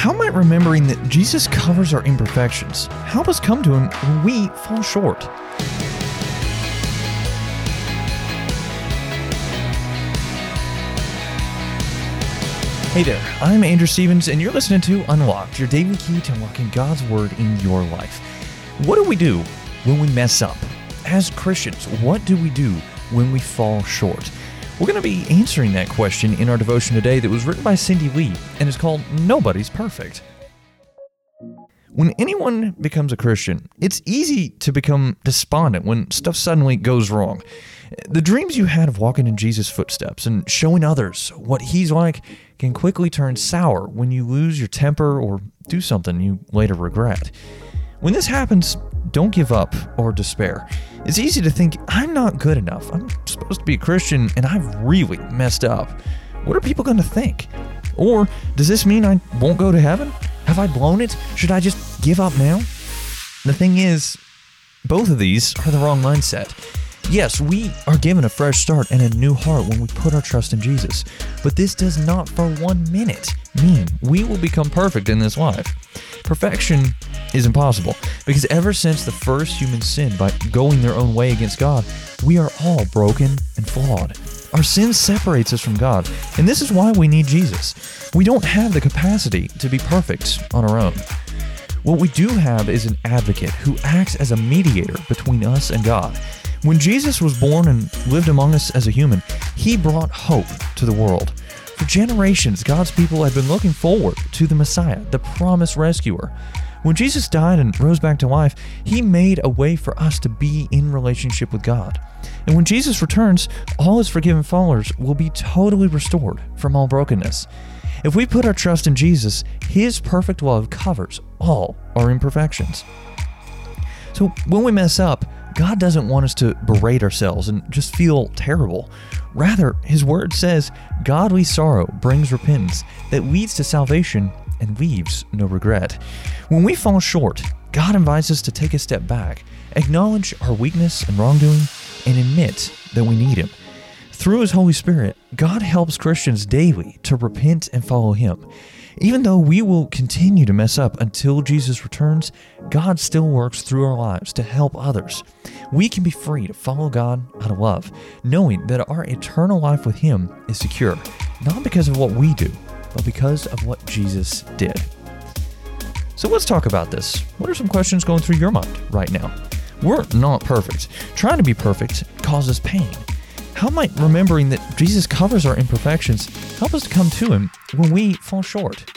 How might remembering that Jesus covers our imperfections help us come to Him when we fall short? Hey there, I'm Andrew Stevens, and you're listening to Unlocked, your daily key to unlocking God's Word in your life. What do we do when we mess up? As Christians, what do we do when we fall short? We're going to be answering that question in our devotion today that was written by Cindy Lee and is called Nobody's Perfect. When anyone becomes a Christian, it's easy to become despondent when stuff suddenly goes wrong. The dreams you had of walking in Jesus' footsteps and showing others what he's like can quickly turn sour when you lose your temper or do something you later regret. When this happens, don't give up or despair. It's easy to think, I'm not good enough. I'm supposed to be a Christian and I've really messed up. What are people going to think? Or does this mean I won't go to heaven? Have I blown it? Should I just give up now? The thing is, both of these are the wrong mindset. Yes, we are given a fresh start and a new heart when we put our trust in Jesus, but this does not for one minute mean we will become perfect in this life. Perfection is impossible because ever since the first human sin by going their own way against God, we are all broken and flawed. Our sin separates us from God, and this is why we need Jesus. We don't have the capacity to be perfect on our own. What we do have is an advocate who acts as a mediator between us and God. When Jesus was born and lived among us as a human, he brought hope to the world. For generations, God's people had been looking forward to the Messiah, the promised rescuer. When Jesus died and rose back to life, he made a way for us to be in relationship with God. And when Jesus returns, all his forgiven followers will be totally restored from all brokenness. If we put our trust in Jesus, his perfect love covers all our imperfections. So when we mess up, God doesn't want us to berate ourselves and just feel terrible. Rather, His Word says godly sorrow brings repentance that leads to salvation and leaves no regret. When we fall short, God invites us to take a step back, acknowledge our weakness and wrongdoing, and admit that we need Him. Through His Holy Spirit, God helps Christians daily to repent and follow Him. Even though we will continue to mess up until Jesus returns, God still works through our lives to help others. We can be free to follow God out of love, knowing that our eternal life with Him is secure, not because of what we do, but because of what Jesus did. So let's talk about this. What are some questions going through your mind right now? We're not perfect. Trying to be perfect causes pain. How might remembering that Jesus covers our imperfections help us to come to Him when we fall short?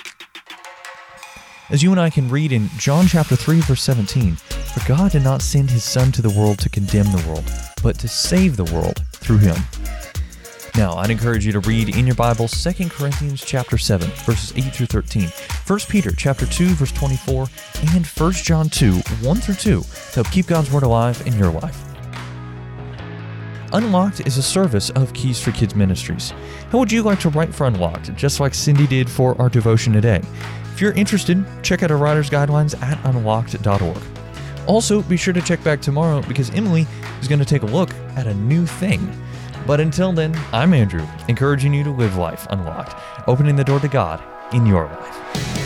As you and I can read in John chapter 3 verse 17, for God did not send his son to the world to condemn the world, but to save the world through him. Now, I'd encourage you to read in your Bible 2 Corinthians chapter 7 verses 8 through 13, 1 Peter chapter 2 verse 24, and 1 John 2 1 through 2 to help keep God's word alive in your life. Unlocked is a service of Keys for Kids Ministries. How would you like to write for Unlocked, just like Cindy did for our devotion today? If you're interested, check out our writer's guidelines at unlocked.org. Also, be sure to check back tomorrow because Emily is going to take a look at a new thing. But until then, I'm Andrew, encouraging you to live life unlocked, opening the door to God in your life.